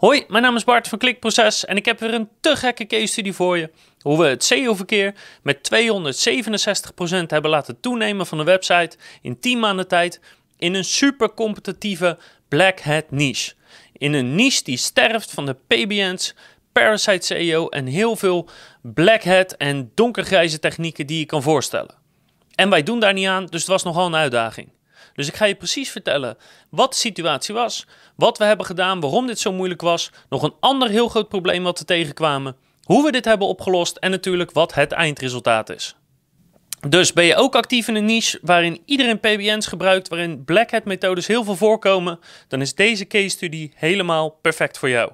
Hoi, mijn naam is Bart van Klikproces en ik heb weer een te gekke case study voor je. Hoe we het SEO-verkeer met 267% hebben laten toenemen van de website in 10 maanden tijd in een super competitieve black hat niche. In een niche die sterft van de PBN's, parasite SEO en heel veel black hat en donkergrijze technieken die je kan voorstellen. En wij doen daar niet aan, dus het was nogal een uitdaging. Dus ik ga je precies vertellen wat de situatie was, wat we hebben gedaan, waarom dit zo moeilijk was, nog een ander heel groot probleem wat we tegenkwamen, hoe we dit hebben opgelost en natuurlijk wat het eindresultaat is. Dus ben je ook actief in een niche waarin iedereen PBN's gebruikt, waarin Black Hat methodes heel veel voorkomen, dan is deze case study helemaal perfect voor jou.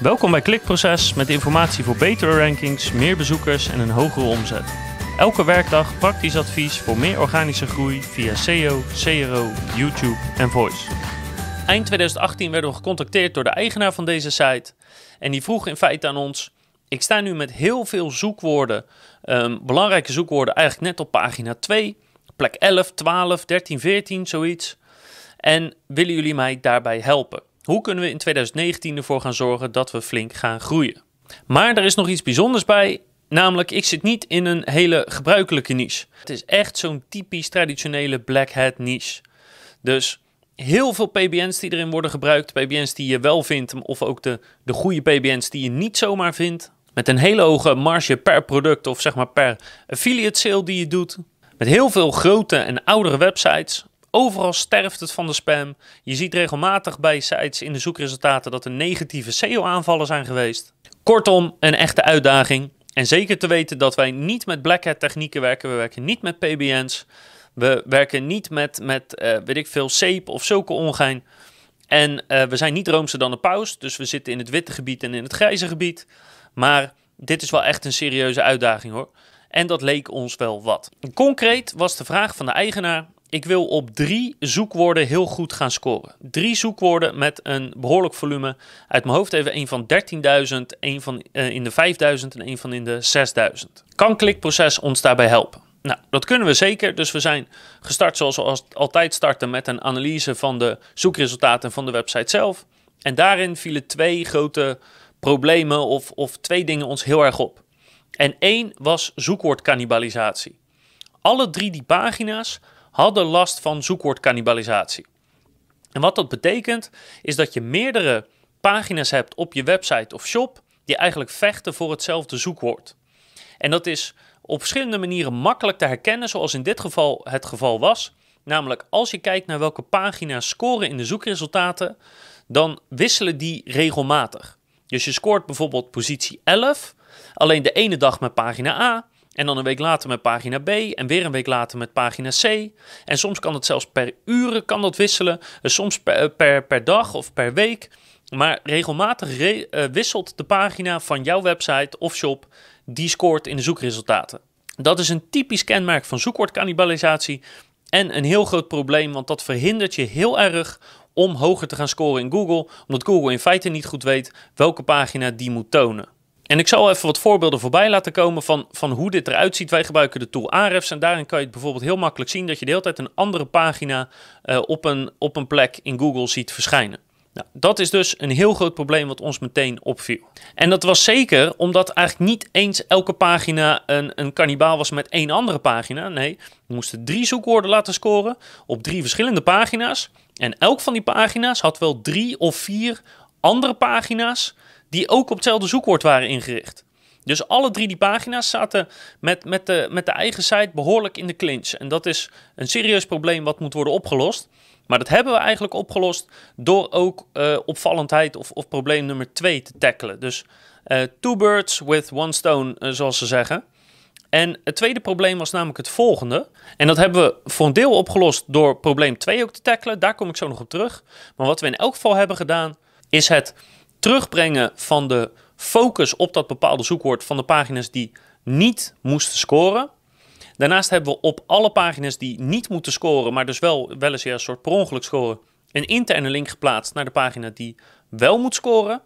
Welkom bij Klikproces met informatie voor betere rankings, meer bezoekers en een hogere omzet. Elke werkdag praktisch advies voor meer organische groei via SEO, CRO, YouTube en Voice. Eind 2018 werden we gecontacteerd door de eigenaar van deze site. En die vroeg in feite aan ons: Ik sta nu met heel veel zoekwoorden, um, belangrijke zoekwoorden, eigenlijk net op pagina 2, plek 11, 12, 13, 14, zoiets. En willen jullie mij daarbij helpen? Hoe kunnen we in 2019 ervoor gaan zorgen dat we flink gaan groeien? Maar er is nog iets bijzonders bij Namelijk, ik zit niet in een hele gebruikelijke niche. Het is echt zo'n typisch traditionele black hat niche. Dus heel veel PBN's die erin worden gebruikt, PBN's die je wel vindt, of ook de, de goede PBN's die je niet zomaar vindt. Met een hele hoge marge per product of zeg maar per affiliate sale die je doet. Met heel veel grote en oudere websites. Overal sterft het van de spam. Je ziet regelmatig bij sites in de zoekresultaten dat er negatieve SEO-aanvallen zijn geweest. Kortom, een echte uitdaging. En zeker te weten dat wij niet met black hat technieken werken. We werken niet met PBN's. We werken niet met, met uh, weet ik veel, SEEP of zulke ongein. En uh, we zijn niet roomser dan een paus. Dus we zitten in het witte gebied en in het grijze gebied. Maar dit is wel echt een serieuze uitdaging hoor. En dat leek ons wel wat. Concreet was de vraag van de eigenaar: ik wil op drie zoekwoorden heel goed gaan scoren. Drie zoekwoorden met een behoorlijk volume. Uit mijn hoofd even een van 13.000, een van uh, in de 5.000 en een van in de 6.000. Kan klikproces ons daarbij helpen? Nou, dat kunnen we zeker. Dus we zijn gestart zoals we altijd starten met een analyse van de zoekresultaten van de website zelf. En daarin vielen twee grote problemen of, of twee dingen ons heel erg op. En één was zoekwoordcannibalisatie. Alle drie die pagina's hadden last van zoekwoordcannibalisatie. En wat dat betekent, is dat je meerdere pagina's hebt op je website of shop die eigenlijk vechten voor hetzelfde zoekwoord. En dat is op verschillende manieren makkelijk te herkennen, zoals in dit geval het geval was. Namelijk, als je kijkt naar welke pagina's scoren in de zoekresultaten, dan wisselen die regelmatig. Dus je scoort bijvoorbeeld positie 11, alleen de ene dag met pagina A en dan een week later met pagina B en weer een week later met pagina C. En soms kan het zelfs per uren kan dat wisselen. Dus soms per, per, per dag of per week. Maar regelmatig eh, wisselt de pagina van jouw website of shop die scoort in de zoekresultaten. Dat is een typisch kenmerk van zoekwoordcannibalisatie en een heel groot probleem, want dat verhindert je heel erg om hoger te gaan scoren in Google, omdat Google in feite niet goed weet welke pagina die moet tonen. En ik zal even wat voorbeelden voorbij laten komen van, van hoe dit eruit ziet. Wij gebruiken de tool Ahrefs en daarin kan je het bijvoorbeeld heel makkelijk zien dat je de hele tijd een andere pagina uh, op, een, op een plek in Google ziet verschijnen. Nou, dat is dus een heel groot probleem wat ons meteen opviel. En dat was zeker omdat eigenlijk niet eens elke pagina een, een kannibaal was met één andere pagina. Nee, we moesten drie zoekwoorden laten scoren op drie verschillende pagina's. En elk van die pagina's had wel drie of vier andere pagina's die ook op hetzelfde zoekwoord waren ingericht. Dus alle drie die pagina's zaten met, met, de, met de eigen site behoorlijk in de clinch. En dat is een serieus probleem wat moet worden opgelost. Maar dat hebben we eigenlijk opgelost door ook uh, opvallendheid of, of probleem nummer twee te tackelen. Dus uh, two birds with one stone, uh, zoals ze zeggen. En het tweede probleem was namelijk het volgende. En dat hebben we voor een deel opgelost door probleem 2 ook te tackelen. Daar kom ik zo nog op terug. Maar wat we in elk geval hebben gedaan, is het terugbrengen van de focus op dat bepaalde zoekwoord van de pagina's die niet moesten scoren. Daarnaast hebben we op alle pagina's die niet moeten scoren, maar dus wel weliswaar een soort per ongeluk scoren, een interne link geplaatst naar de pagina die wel moet scoren.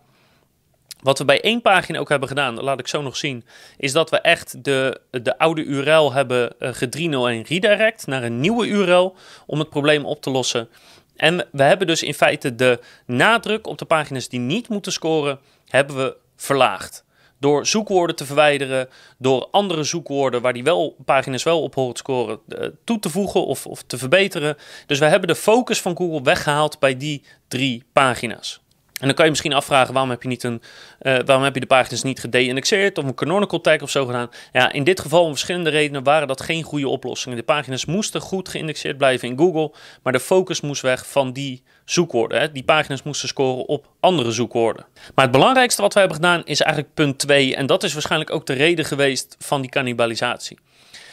Wat we bij één pagina ook hebben gedaan, laat ik zo nog zien, is dat we echt de, de oude URL hebben uh, ge 301 redirect naar een nieuwe URL om het probleem op te lossen. En we hebben dus in feite de nadruk op de pagina's die niet moeten scoren, hebben we verlaagd. Door zoekwoorden te verwijderen, door andere zoekwoorden waar die wel, pagina's wel op horen scoren, eh, toe te voegen of, of te verbeteren. Dus we hebben de focus van Google weggehaald bij die drie pagina's. En dan kan je misschien afvragen, waarom heb je, niet een, uh, waarom heb je de pagina's niet gede-indexeerd of een canonical tag of zo gedaan? Ja, in dit geval om verschillende redenen waren dat geen goede oplossingen. De pagina's moesten goed geïndexeerd blijven in Google, maar de focus moest weg van die zoekwoorden. Hè. Die pagina's moesten scoren op andere zoekwoorden. Maar het belangrijkste wat we hebben gedaan is eigenlijk punt 2 en dat is waarschijnlijk ook de reden geweest van die cannibalisatie.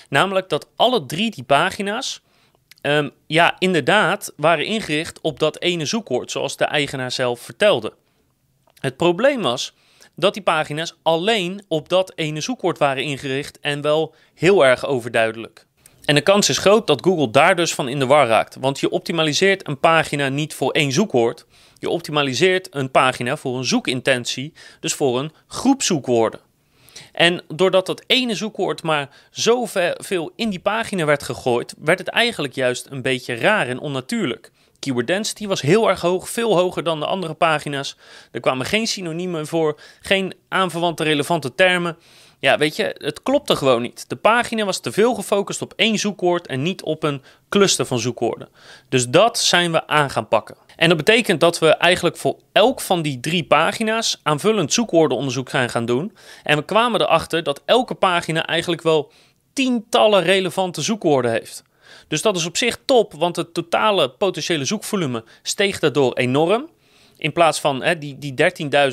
Namelijk dat alle drie die pagina's um, ja, inderdaad waren ingericht op dat ene zoekwoord, zoals de eigenaar zelf vertelde. Het probleem was dat die pagina's alleen op dat ene zoekwoord waren ingericht en wel heel erg overduidelijk. En de kans is groot dat Google daar dus van in de war raakt, want je optimaliseert een pagina niet voor één zoekwoord, je optimaliseert een pagina voor een zoekintentie, dus voor een groep zoekwoorden. En doordat dat ene zoekwoord maar zoveel in die pagina werd gegooid, werd het eigenlijk juist een beetje raar en onnatuurlijk. Keyword density was heel erg hoog, veel hoger dan de andere pagina's. Er kwamen geen synoniemen voor, geen aanverwante relevante termen. Ja, weet je, het klopte gewoon niet. De pagina was te veel gefocust op één zoekwoord en niet op een cluster van zoekwoorden. Dus dat zijn we aan gaan pakken. En dat betekent dat we eigenlijk voor elk van die drie pagina's aanvullend zoekwoordenonderzoek gaan gaan doen. En we kwamen erachter dat elke pagina eigenlijk wel tientallen relevante zoekwoorden heeft. Dus dat is op zich top, want het totale potentiële zoekvolume steeg daardoor enorm. In plaats van hè, die, die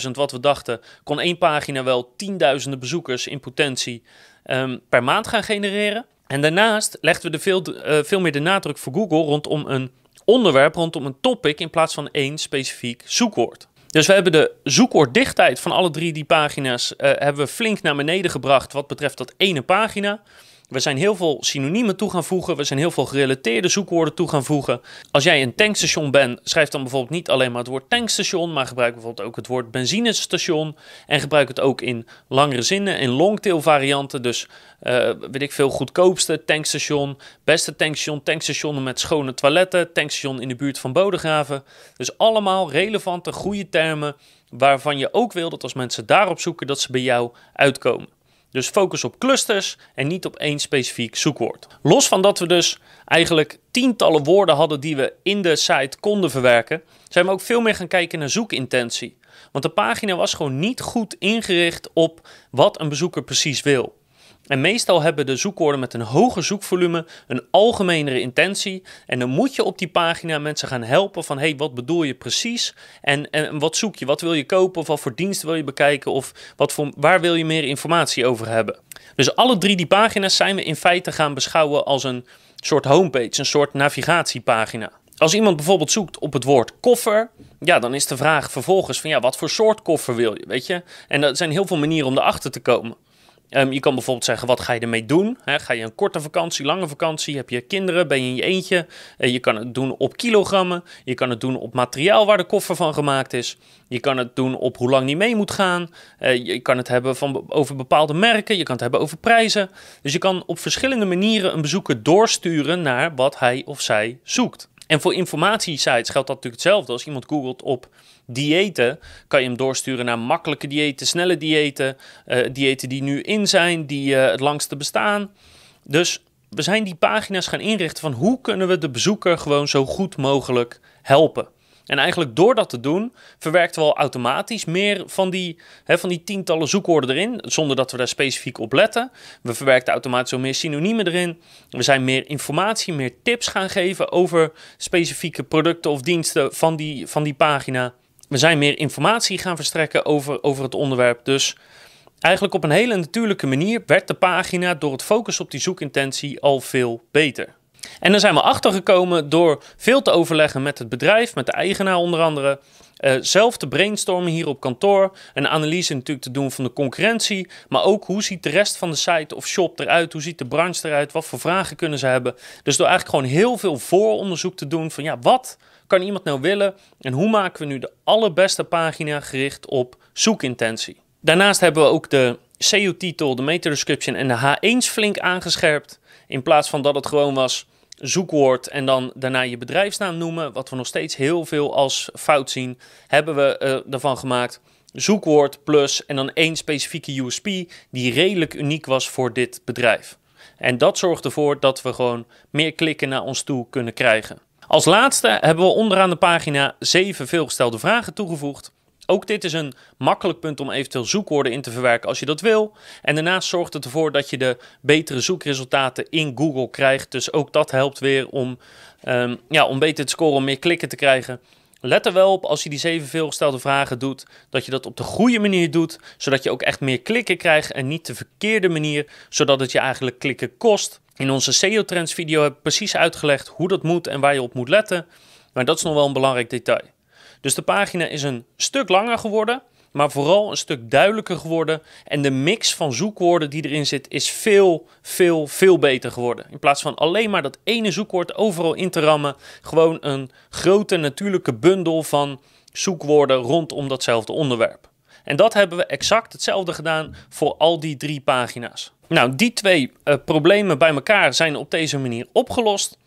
13.000 wat we dachten, kon één pagina wel tienduizenden bezoekers in potentie ehm, per maand gaan genereren. En daarnaast legden we veel, uh, veel meer de nadruk voor Google rondom een onderwerp, rondom een topic in plaats van één specifiek zoekwoord. Dus we hebben de zoekwoorddichtheid van alle drie die pagina's uh, hebben we flink naar beneden gebracht wat betreft dat ene pagina. We zijn heel veel synoniemen toe gaan voegen. We zijn heel veel gerelateerde zoekwoorden toe gaan voegen. Als jij een tankstation bent, schrijf dan bijvoorbeeld niet alleen maar het woord tankstation, maar gebruik bijvoorbeeld ook het woord benzinestation. En gebruik het ook in langere zinnen, in longtail varianten. Dus uh, weet ik veel, goedkoopste tankstation, beste tankstation, tankstationen met schone toiletten, tankstation in de buurt van Bodegraven. Dus allemaal relevante, goede termen waarvan je ook wil dat als mensen daarop zoeken, dat ze bij jou uitkomen. Dus focus op clusters en niet op één specifiek zoekwoord. Los van dat we dus eigenlijk tientallen woorden hadden die we in de site konden verwerken, zijn we ook veel meer gaan kijken naar zoekintentie. Want de pagina was gewoon niet goed ingericht op wat een bezoeker precies wil. En meestal hebben de zoekwoorden met een hoger zoekvolume een algemenere intentie. En dan moet je op die pagina mensen gaan helpen van hey, wat bedoel je precies? En, en wat zoek je? Wat wil je kopen? Of wat voor diensten wil je bekijken? Of wat voor, waar wil je meer informatie over hebben? Dus alle drie die pagina's zijn we in feite gaan beschouwen als een soort homepage, een soort navigatiepagina. Als iemand bijvoorbeeld zoekt op het woord koffer, ja, dan is de vraag vervolgens van ja, wat voor soort koffer wil je, weet je? En er zijn heel veel manieren om erachter te komen. Um, je kan bijvoorbeeld zeggen, wat ga je ermee doen? ga je een korte vakantie, lange vakantie? Heb je kinderen? Ben je in je eentje? Uh, je kan het doen op kilogrammen. Je kan het doen op materiaal waar de koffer van gemaakt is. Je kan het doen op hoe lang die mee moet gaan. Uh, je kan het hebben van, over bepaalde merken. Je kan het hebben over prijzen. Dus je kan op verschillende manieren een bezoeker doorsturen naar wat hij of zij zoekt. En voor informatiesites geldt dat natuurlijk hetzelfde. Als iemand googelt op diëten, kan je hem doorsturen naar makkelijke diëten, snelle diëten, uh, diëten die nu in zijn, die uh, het langste bestaan. Dus we zijn die pagina's gaan inrichten van hoe kunnen we de bezoeker gewoon zo goed mogelijk helpen. En eigenlijk door dat te doen, verwerkten we al automatisch meer van die, hè, van die tientallen zoekwoorden erin, zonder dat we daar specifiek op letten. We verwerkten automatisch al meer synoniemen erin. We zijn meer informatie, meer tips gaan geven over specifieke producten of diensten van die, van die pagina. We zijn meer informatie gaan verstrekken over, over het onderwerp. Dus eigenlijk op een hele natuurlijke manier werd de pagina door het focus op die zoekintentie al veel beter. En daar zijn we achtergekomen door veel te overleggen met het bedrijf, met de eigenaar onder andere. Uh, zelf te brainstormen hier op kantoor. Een analyse natuurlijk te doen van de concurrentie. Maar ook hoe ziet de rest van de site of shop eruit? Hoe ziet de branche eruit? Wat voor vragen kunnen ze hebben? Dus door eigenlijk gewoon heel veel vooronderzoek te doen van ja, wat kan iemand nou willen? En hoe maken we nu de allerbeste pagina gericht op zoekintentie? Daarnaast hebben we ook de SEO-titel, de meta-description en de H1's flink aangescherpt. In plaats van dat het gewoon was zoekwoord en dan daarna je bedrijfsnaam noemen, wat we nog steeds heel veel als fout zien, hebben we uh, ervan gemaakt zoekwoord plus en dan één specifieke USP die redelijk uniek was voor dit bedrijf. En dat zorgt ervoor dat we gewoon meer klikken naar ons toe kunnen krijgen. Als laatste hebben we onderaan de pagina zeven veelgestelde vragen toegevoegd. Ook dit is een makkelijk punt om eventueel zoekwoorden in te verwerken als je dat wil. En daarnaast zorgt het ervoor dat je de betere zoekresultaten in Google krijgt. Dus ook dat helpt weer om, um, ja, om beter te scoren, om meer klikken te krijgen. Let er wel op als je die zeven veelgestelde vragen doet, dat je dat op de goede manier doet, zodat je ook echt meer klikken krijgt en niet de verkeerde manier, zodat het je eigenlijk klikken kost. In onze SEO Trends video heb ik precies uitgelegd hoe dat moet en waar je op moet letten, maar dat is nog wel een belangrijk detail. Dus de pagina is een stuk langer geworden, maar vooral een stuk duidelijker geworden. En de mix van zoekwoorden die erin zit is veel, veel, veel beter geworden. In plaats van alleen maar dat ene zoekwoord overal in te rammen, gewoon een grote natuurlijke bundel van zoekwoorden rondom datzelfde onderwerp. En dat hebben we exact hetzelfde gedaan voor al die drie pagina's. Nou, die twee uh, problemen bij elkaar zijn op deze manier opgelost.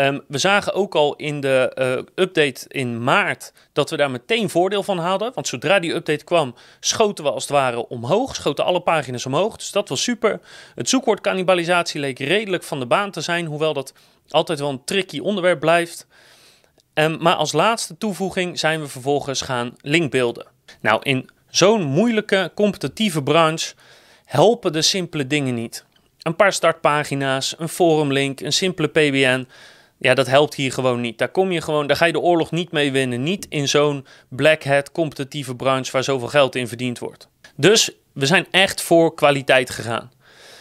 Ehm, we zagen ook al in de uh, update in maart dat we daar meteen voordeel van hadden. Want zodra die update kwam, schoten we als het ware omhoog. Schoten alle pagina's omhoog. Dus dat was super. Het zoekwoord cannibalisatie leek redelijk van de baan te zijn. Hoewel dat altijd wel een tricky onderwerp blijft. Um, maar als laatste toevoeging zijn we vervolgens gaan linkbeelden. Nou, in zo'n moeilijke competitieve branche helpen de simpele dingen niet. Een paar startpagina's, een forumlink, een simpele PBN. Ja, dat helpt hier gewoon niet. Daar kom je gewoon, daar ga je de oorlog niet mee winnen. Niet in zo'n black hat competitieve branche waar zoveel geld in verdiend wordt. Dus we zijn echt voor kwaliteit gegaan.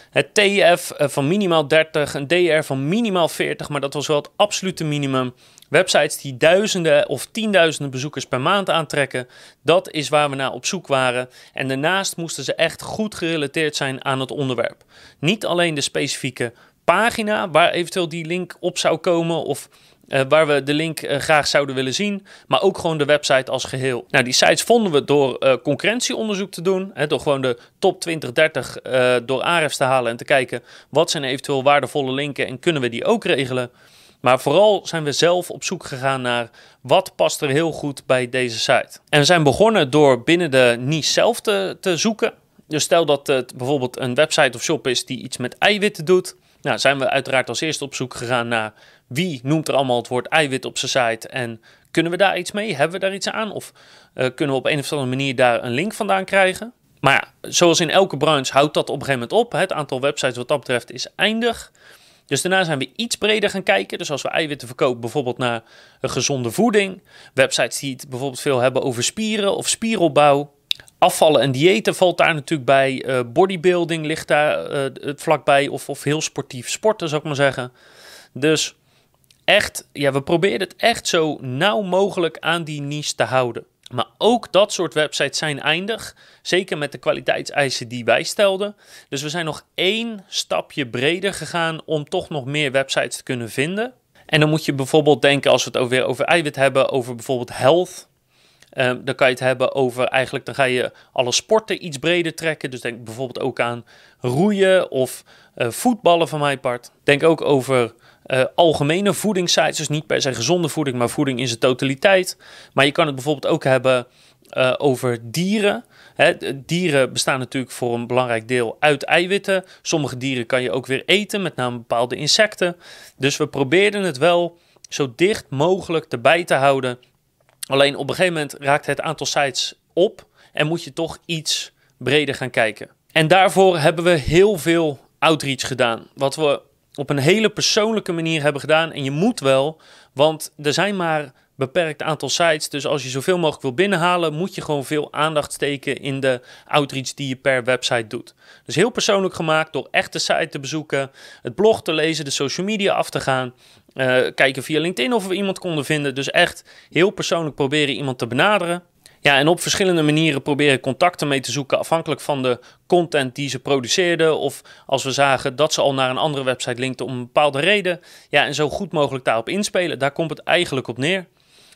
Het TF eh, van minimaal 30, een DR van minimaal 40, maar dat was wel het absolute minimum. Websites die duizenden of tienduizenden bezoekers per maand aantrekken, dat is waar we naar op zoek waren. En daarnaast moesten ze echt goed gerelateerd zijn aan het onderwerp. Niet alleen de specifieke pagina waar eventueel die link op zou komen of uh, waar we de link uh, graag zouden willen zien, maar ook gewoon de website als geheel. Nou, die sites vonden we door uh, concurrentieonderzoek te doen, hè, door gewoon de top 20, 30 door Ahrefs te halen en te kijken wat zijn eventueel waardevolle linken en kunnen we die ook regelen. Maar vooral zijn we zelf op zoek gegaan naar wat past er heel goed bij deze site. En we zijn begonnen door binnen de niche zelf te, te zoeken. Dus stel dat het bijvoorbeeld een website of shop is die iets met eiwitten doet. Nou, zijn we uiteraard als eerste op zoek gegaan naar wie noemt er allemaal het woord eiwit op zijn site en kunnen we daar iets mee? Hebben we daar iets aan? Of uh, kunnen we op een of andere manier daar een link vandaan krijgen? Maar ja, zoals in elke branche houdt dat op een gegeven moment op. Het aantal websites wat dat betreft is eindig. Dus daarna zijn we iets breder gaan kijken. Dus als we eiwitten verkopen, bijvoorbeeld naar een gezonde voeding. Websites die het bijvoorbeeld veel hebben over spieren of spieropbouw. Afvallen en diëten valt daar natuurlijk bij. Uh, bodybuilding ligt daar uh, vlakbij. Of, of heel sportief sporten, zou ik maar zeggen. Dus echt, ja, we proberen het echt zo nauw mogelijk aan die niche te houden. Maar ook dat soort websites zijn eindig. Zeker met de kwaliteitseisen die wij stelden. Dus we zijn nog één stapje breder gegaan om toch nog meer websites te kunnen vinden. En dan moet je bijvoorbeeld denken, als we het weer over eiwit hebben, over bijvoorbeeld health. Um, dan kan je het hebben over eigenlijk, dan ga je alle sporten iets breder trekken. Dus denk bijvoorbeeld ook aan roeien of uh, voetballen van mijn part. Denk ook over uh, algemene voedingssites, dus niet per se gezonde voeding, maar voeding in zijn totaliteit. Maar je kan het bijvoorbeeld ook hebben uh, over dieren. Hè, dieren bestaan natuurlijk voor een belangrijk deel uit eiwitten. Sommige dieren kan je ook weer eten, met name bepaalde insecten. Dus we probeerden het wel zo dicht mogelijk erbij te houden. Alleen op een gegeven moment raakt het aantal sites op en moet je toch iets breder gaan kijken. En daarvoor hebben we heel veel outreach gedaan. Wat we op een hele persoonlijke manier hebben gedaan. En je moet wel, want er zijn maar beperkt aantal sites. Dus als je zoveel mogelijk wil binnenhalen, moet je gewoon veel aandacht steken in de outreach die je per website doet. Dus heel persoonlijk gemaakt door echt de site te bezoeken, het blog te lezen, de social media af te gaan. Uh, kijken via LinkedIn of we iemand konden vinden. Dus echt heel persoonlijk proberen iemand te benaderen. Ja, en op verschillende manieren proberen contacten mee te zoeken, afhankelijk van de content die ze produceerden. Of als we zagen dat ze al naar een andere website linkten om een bepaalde reden. Ja, en zo goed mogelijk daarop inspelen. Daar komt het eigenlijk op neer.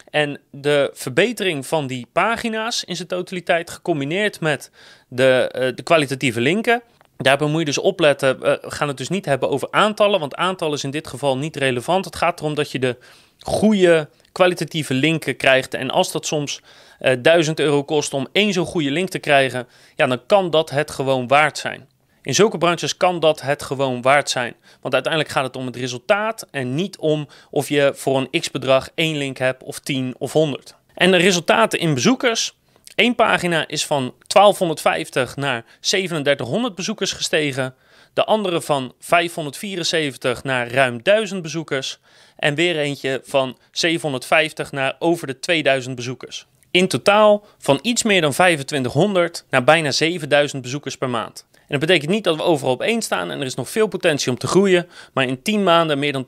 En de verbetering van die pagina's in zijn totaliteit, gecombineerd met de, uh, de kwalitatieve linken, Daarbij moet je dus opletten. We gaan het dus niet hebben over aantallen, want aantallen is in dit geval niet relevant. Het gaat erom dat je de goede kwalitatieve linken krijgt. En als dat soms uh, 1000 euro kost om één zo'n goede link te krijgen, ja, dan kan dat het gewoon waard zijn. In zulke branches kan dat het gewoon waard zijn. Want uiteindelijk gaat het om het resultaat en niet om of je voor een x-bedrag één link hebt of 10 of 100. En de resultaten in bezoekers. Eén pagina is van 1250 naar 3700 bezoekers gestegen. De andere van 574 naar ruim 1000 bezoekers. En weer eentje van 750 naar over de 2000 bezoekers. In totaal van iets meer dan 2500 naar bijna 7000 bezoekers per maand. Dat betekent niet dat we overal op één staan en er is nog veel potentie om te groeien. Maar in 10 maanden meer dan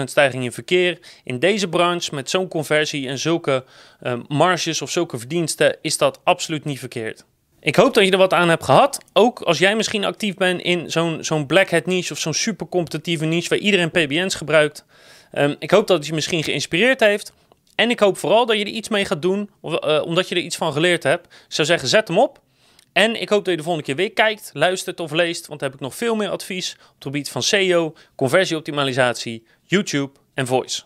250% stijging in verkeer. In deze branche met zo'n conversie en zulke uh, marges of zulke verdiensten is dat absoluut niet verkeerd. Ik hoop dat je er wat aan hebt gehad. Ook als jij misschien actief bent in zo'n zo'n black hat niche of zo'n super competitieve niche waar iedereen PBN's gebruikt. Um, ik hoop dat het je misschien geïnspireerd heeft. En ik hoop vooral dat je er iets mee gaat doen, of, uh, omdat je er iets van geleerd hebt. Ik zou zeggen, zet hem op. En ik hoop dat je de volgende keer weer kijkt, luistert of leest, want dan heb ik nog veel meer advies op het gebied van SEO, conversieoptimalisatie, YouTube en voice.